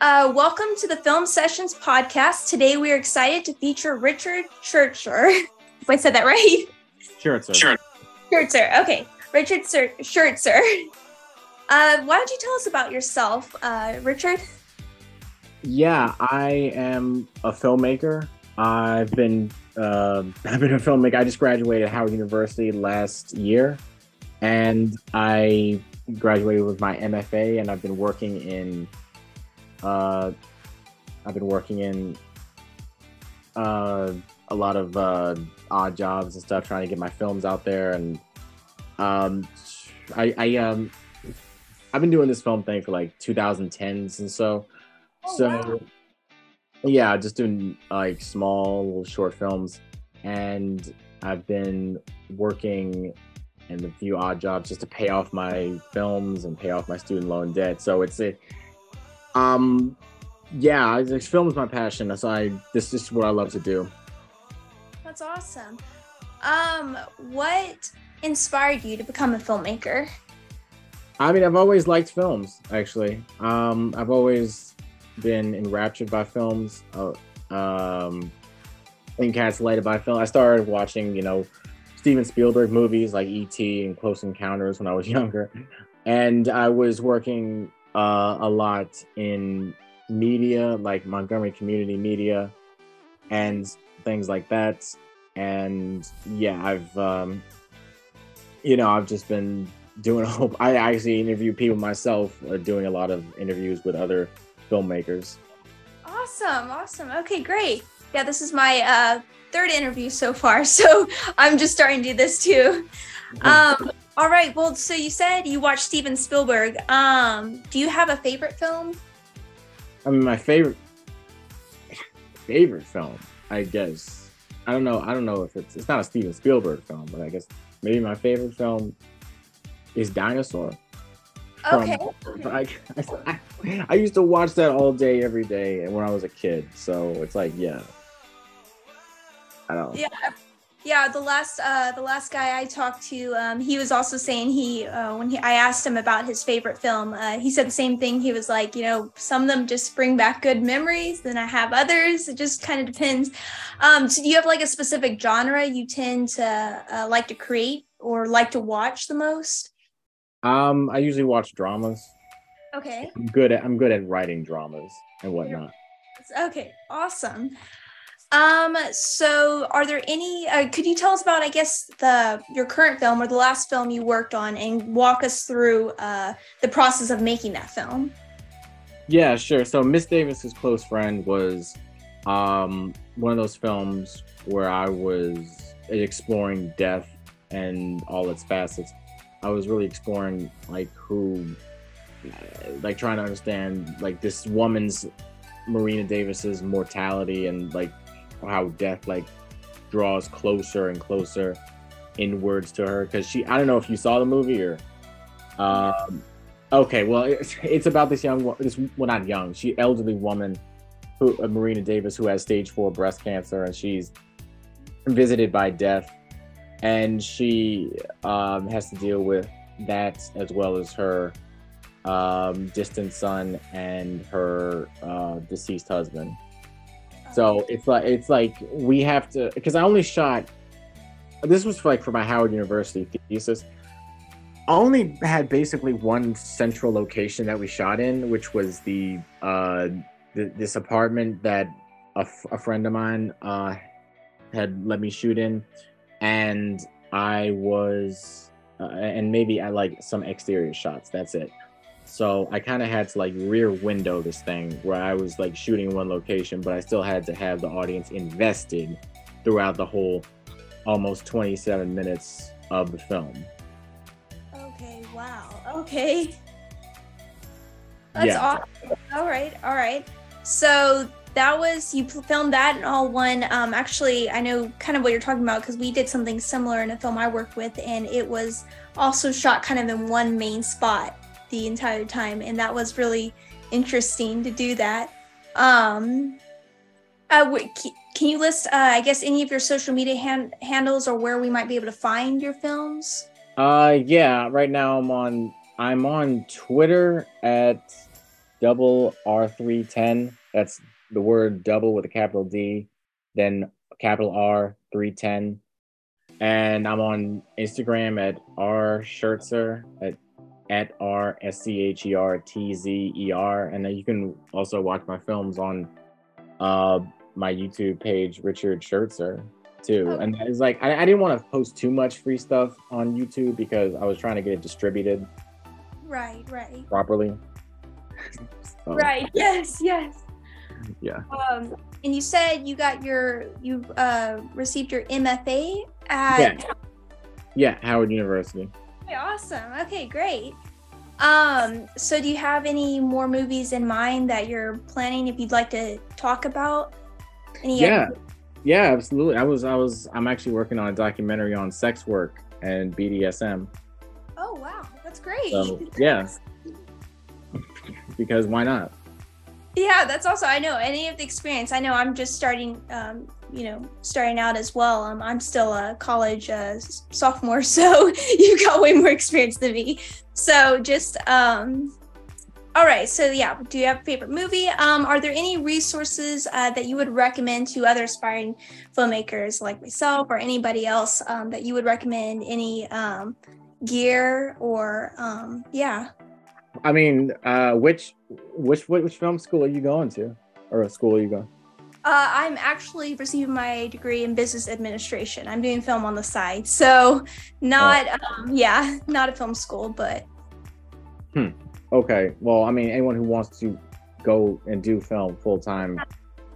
Uh, welcome to the Film Sessions podcast. Today we are excited to feature Richard Schertzer. if I said that right. Schertzer. Sure. Schertzer. Okay. Richard Sir- Schertzer. Uh, why don't you tell us about yourself, uh, Richard? Yeah, I am a filmmaker. I've been uh, I've been a filmmaker. I just graduated Howard University last year, and I graduated with my MFA, and I've been working in uh, I've been working in uh, a lot of uh, odd jobs and stuff, trying to get my films out there. And um, I, I um, I've been doing this film thing for like 2010s and so. Oh, so wow. yeah, just doing like small little short films, and I've been working in a few odd jobs just to pay off my films and pay off my student loan debt. So it's a um, yeah, this film is my passion. So I this is what I love to do. That's awesome. Um, what inspired you to become a filmmaker? I mean, I've always liked films. Actually, um, I've always been enraptured by films. Uh, um, encapsulated by film. I started watching, you know, Steven Spielberg movies like E.T. and Close Encounters when I was younger, and I was working uh, a lot in media, like Montgomery Community Media, and things like that. And yeah, I've, um, you know, I've just been doing a whole. I actually interview people myself, uh, doing a lot of interviews with other filmmakers. Awesome, awesome. Okay, great. Yeah, this is my uh, third interview so far, so I'm just starting to do this too. Um, all right. Well, so you said you watched Steven Spielberg. Um, do you have a favorite film? I mean, my favorite favorite film, I guess. I don't know. I don't know if it's it's not a Steven Spielberg film, but I guess maybe my favorite film is Dinosaur. From- Okay. I, I, I used to watch that all day, every day, and when I was a kid. So it's like, yeah. I don't. Yeah. Yeah, the last uh, the last guy I talked to, um, he was also saying he uh, when he, I asked him about his favorite film, uh, he said the same thing. He was like, you know, some of them just bring back good memories, then I have others. It just kind of depends. Um, so do you have like a specific genre you tend to uh, like to create or like to watch the most? Um, I usually watch dramas. Okay. I'm good at I'm good at writing dramas and whatnot. Okay, awesome. Um, so are there any uh, could you tell us about I guess the your current film or the last film you worked on and walk us through uh the process of making that film? Yeah, sure. So Miss Davis's close friend was um, one of those films where I was exploring death and all its facets. I was really exploring like who, like trying to understand like this woman's Marina Davis's mortality and like how death like draws closer and closer inwards to her because she I don't know if you saw the movie or um okay well it's, it's about this young this well not young she elderly woman who uh, Marina Davis who has stage 4 breast cancer and she's visited by death and she um, has to deal with that as well as her um, distant son and her uh, deceased husband so it's like it's like we have to because I only shot this was for like for my Howard University thesis. I only had basically one central location that we shot in, which was the uh th- this apartment that a, f- a friend of mine uh had let me shoot in, and I was uh, and maybe I like some exterior shots. That's it. So I kind of had to like rear window this thing where I was like shooting one location, but I still had to have the audience invested throughout the whole almost 27 minutes of the film. Okay, wow. Okay. That's Yeah. awesome. All right, all right. So that was you filmed that in all one. Um, actually, I know kind of what you're talking about because we did something similar in a film I worked with, and it was also shot kind of in one main spot the entire time, and that was really interesting to do that. Um, uh, can you list, uh, I guess, any of your social media han- handles or where we might be able to find your films? Uh, yeah. Right now I'm on I'm on Twitter at double R310. That's the word double with a capital D, then capital R 310. And I'm on Instagram at R Schertzer at at R S C H E R T Z E R. And then you can also watch my films on uh, my YouTube page, Richard Schertzer, too. Okay. And it's like I, I didn't want to post too much free stuff on YouTube because I was trying to get it distributed Right, right. properly. So, Right. Yes, yes. Yeah. Um, and you said you got your you've uh received your MFA at Yeah. Yeah, Howard University. Okay, awesome. Okay, great. Um, so do you have any more movies in mind that you're planning if you'd like to talk about? Any Yeah. Yeah, absolutely. I was I was I'm actually working on a documentary on sex work and BDSM. Oh wow, that's great. So yeah. because why not? Yeah, that's also I know any of the experience. I know I'm just starting, um, you know, starting out as well. Um, I'm still a college uh, sophomore, so you've got way more experience than me. So just, um, all right. So yeah, do you have a favorite movie? Um, are there any resources uh, that you would recommend to other aspiring filmmakers like myself or anybody else um, that you would recommend? Any um, gear or um, yeah. I mean, uh which which which, which film school are you going to? Or a school are you going? Uh, I'm actually receiving my degree in business administration. I'm doing film on the side, so not, um, yeah, not a film school, but Okay. Well, I mean, anyone who wants to go and do film full time,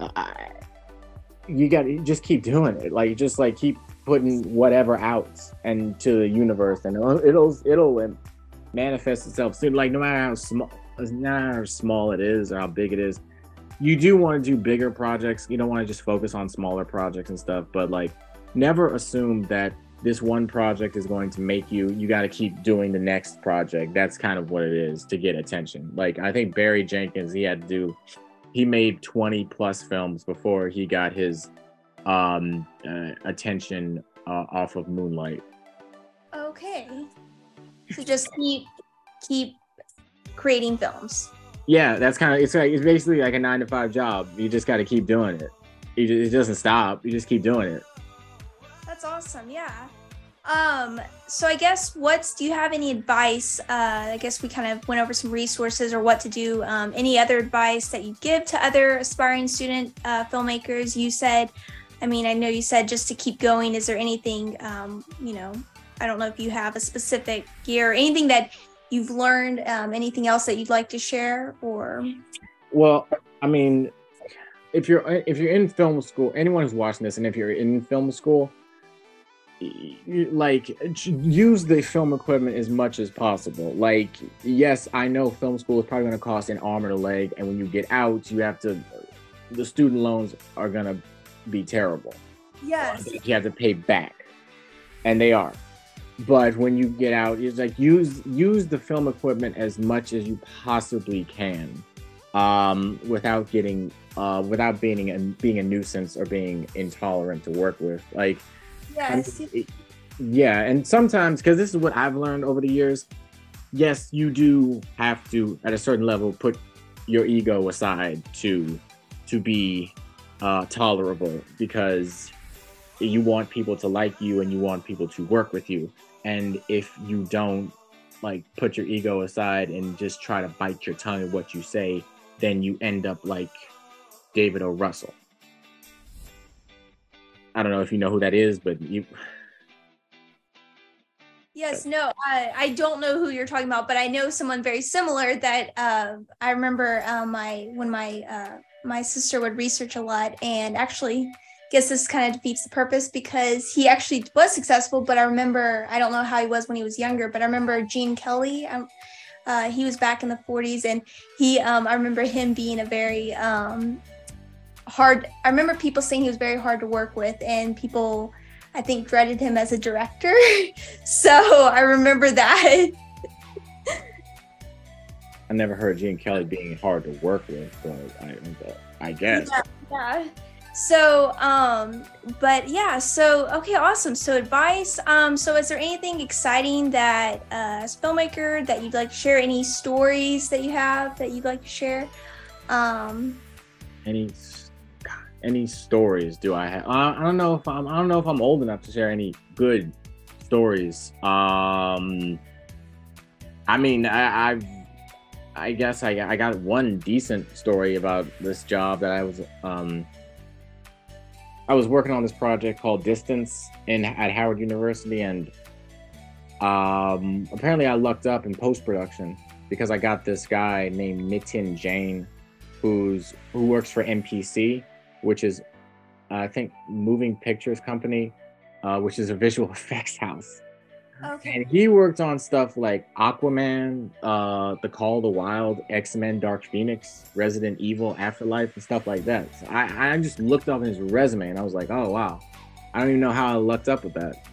I- you got to just keep doing it. Like, just like keep putting whatever out and to the universe, and it'll it'll, it'll manifest itself soon. Like, no matter how small, no matter how small it is or how big it is, you do want to do bigger projects. You don't want to just focus on smaller projects and stuff. But like, never assume that this one project is going to make you you got to keep doing the next project that's kind of what it is to get attention like i think barry jenkins he had to do he made 20 plus films before he got his um uh, attention uh, off of moonlight okay. So just keep keep creating films. Yeah that's kind of it's like it's basically like a nine to five job you just got to keep doing it you just, it doesn't stop you just keep doing it That's awesome. Yeah. Um, so I guess what's do you have any advice? Uh, I guess we kind of went over some resources or what to do. Um, any other advice that you give to other aspiring student uh, filmmakers? You said, I mean, I know you said just to keep going. Is there anything, um, you know, I don't know if you have a specific gear, or anything that you've learned, um, anything else that you'd like to share or Well, I mean, if you're if you're in film school, anyone who's watching this, and if you're in film school, like use the film equipment as much as possible. Like, yes, I know film school is probably going to cost an arm and a leg, and when you get out, you have to. The student loans are going to be terrible. yes, you have to pay back, and they are. But when you get out, it's like use use the film equipment as much as you possibly can, um, without getting uh, without being a, being a nuisance or being intolerant to work with. Like, yes, it- yeah, and sometimes because this is what I've learned over the years. Yes, you do have to at a certain level put your ego aside to to be uh, tolerable because you want people to like you and you want people to work with you. And if you don't like put your ego aside and just try to bite your tongue at what you say, then you end up like David O. Russell. I don't know if you know who that is, but you Yes, no, I, I don't know who you're talking about, but I know someone very similar that uh, I remember uh, my when my uh, my sister would research a lot, and actually, guess this kind of defeats the purpose because he actually was successful. But I remember I don't know how he was when he was younger, but I remember Gene Kelly. Um, uh, he was back in the 40s, and he um, I remember him being a very um, hard. I remember people saying he was very hard to work with, and people. I think dreaded him as a director. so I remember that. I never heard Gene Kelly being hard to work with, but I, I guess. Yeah. So um but yeah so okay awesome. So advice um so is there anything exciting that uh as filmmaker that you'd like to share? Any stories that you have that you'd like to share? Um any any stories do i have i, I don't know if i'm i don't know if i'm old enough to share any good stories. Um i mean i i've I guess I, I got one decent story about this job that I was um, I was working on this project called Distance in at Howard University, and um, apparently I lucked up in post production because I got this guy named Nitin Jain, who's who works for MPC, which is I think Moving Pictures Company, uh, which is a visual effects house. Okay. And he worked on stuff like Aquaman, uh, The Call of the Wild, X Men, Dark Phoenix, Resident Evil, Afterlife, and stuff like that. So I, I just looked up his resume and I was like, oh wow, I don't even know how I lucked up with that.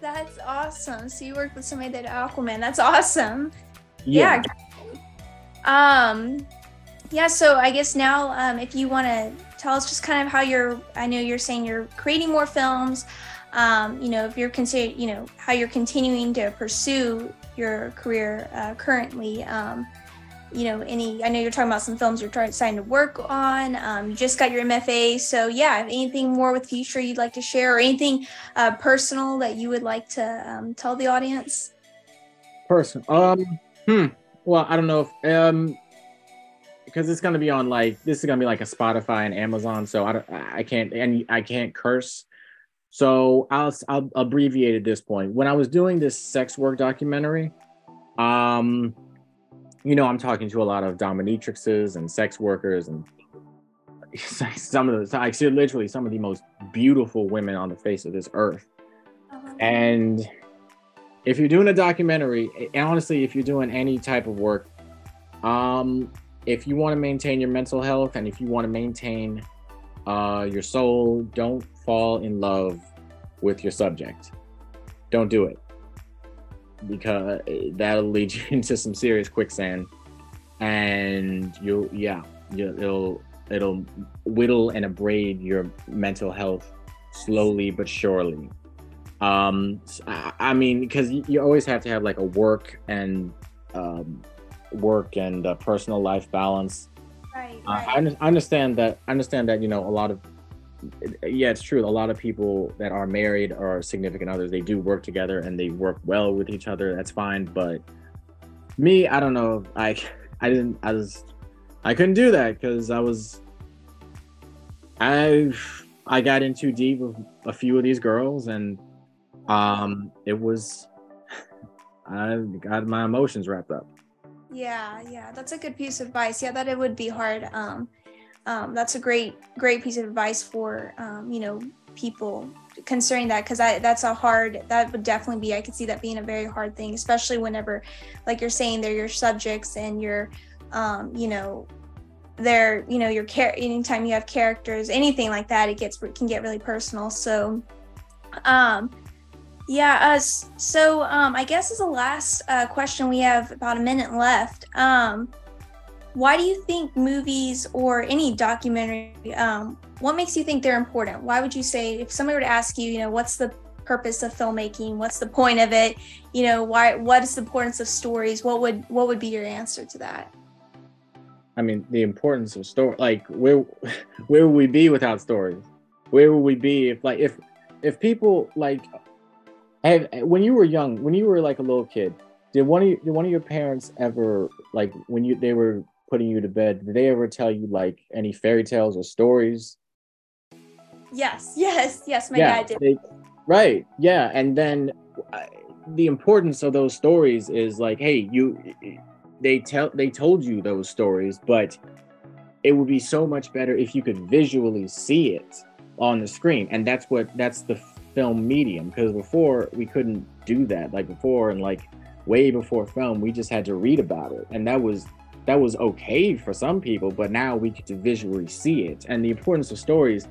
That's awesome. So you worked with somebody that Aquaman. That's awesome. Yeah. yeah. Um. Yeah. So I guess now, um, if you want to tell us just kind of how you're, I know you're saying you're creating more films um, you know, if you're consider, you know, how you're continuing to pursue your career uh, currently. Um, you know, any, I know you're talking about some films you're trying to work on. Um, you just got your MFA. So, yeah, anything more with future you'd like to share or anything uh, personal that you would like to um, tell the audience? Person. Um, hmm. Well, I don't know if, um, because it's gonna be on like this is gonna be like a Spotify and Amazon, so I don't, I can't and I can't curse. So I'll, I'll abbreviate at this point. When I was doing this sex work documentary, um, you know, I'm talking to a lot of dominatrixes and sex workers and some of the, I see literally some of the most beautiful women on the face of this earth. Uh-huh. And if you're doing a documentary, and honestly, if you're doing any type of work, um, if you want to maintain your mental health and if you want to maintain uh, your soul, don't fall in love with your subject. Don't do it because that'll lead you into some serious quicksand, and you'll yeah, you, it'll it'll whittle and abrade your mental health slowly but surely. Um, I mean, because you always have to have like a work and um, work and uh, personal life balance. Right, right. Uh, I, I understand that. I understand that you know a lot of yeah, it's true. A lot of people that are married or significant others, they do work together and they work well with each other. That's fine. But me, I don't know. I I didn't. I was I couldn't do that because I was I I got in too deep with a few of these girls and um it was I got my emotions wrapped up. Yeah, yeah, that's a good piece of advice. Yeah, that it would be hard. Um um, that's a great great piece of advice for um, you know people concerning that because that's a hard that would definitely be I could see that being a very hard thing especially whenever like you're saying they're your subjects and you're um, you know they're you know your care anytime you have characters anything like that it gets can get really personal so um yeah uh, so um I guess as a last uh, question we have about a minute left um why do you think movies or any documentary um, what makes you think they're important? Why would you say if somebody were to ask you you know what's the purpose of filmmaking? What's the point of it? You know why what is the importance of stories? What would what would be your answer to that? I mean the importance of story like where where would we be without stories? Where would we be if like if if people like have when you were young when you were like a little kid did one of you, did one of your parents ever like when you they were putting you to bed, did they ever tell you like any fairy tales or stories? Yes, yes, yes, my yeah, dad did. They, right, yeah, and then uh, the importance of those stories is like, hey, you, they tell, they told you those stories, but it would be so much better if you could visually see it on the screen, and that's what that's the film medium because before we couldn't do that, like before and like way before film, we just had to read about it, and that was that was okay for some people, but now we get to visually see it. And the importance of stories,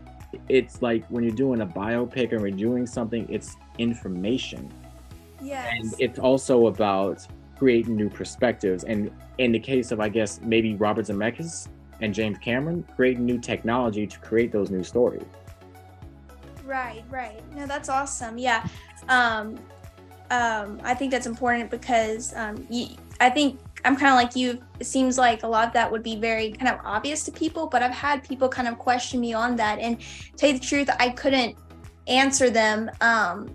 it's like when you're doing a biopic and we're doing something, it's information. Yes. And it's also about creating new perspectives. And in the case of, I guess, maybe Robert Zemeckis, and James Cameron creating new technology to create those new stories. Right, right. No, that's awesome. Yeah. Um, um, I think that's important because um, you, I think I'm kind of like you. It seems like a lot of that would be very kind of obvious to people, but I've had people kind of question me on that. And tell you the truth, I couldn't answer them. Um,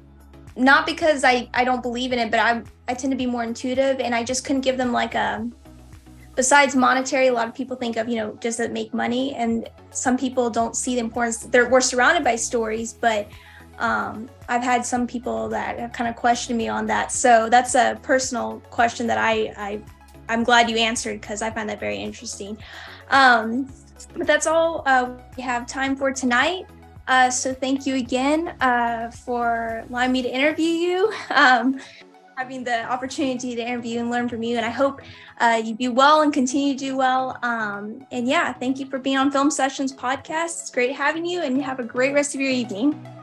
not because I, I don't believe in it, but I, I tend to be more intuitive and I just couldn't give them like a, besides monetary, a lot of people think of, you know, does it make money? And some people don't see the importance. They're, we're surrounded by stories, but um, I've had some people that have kind of questioned me on that. So that's a personal question that I, I I'm glad you answered because I find that very interesting. Um, but that's all uh, we have time for tonight. Uh, so thank you again uh, for allowing me to interview you, um, having the opportunity to interview and learn from you. And I hope uh, you do well and continue to do well. Um, and yeah, thank you for being on Film Sessions podcast. It's great having you, and have a great rest of your evening.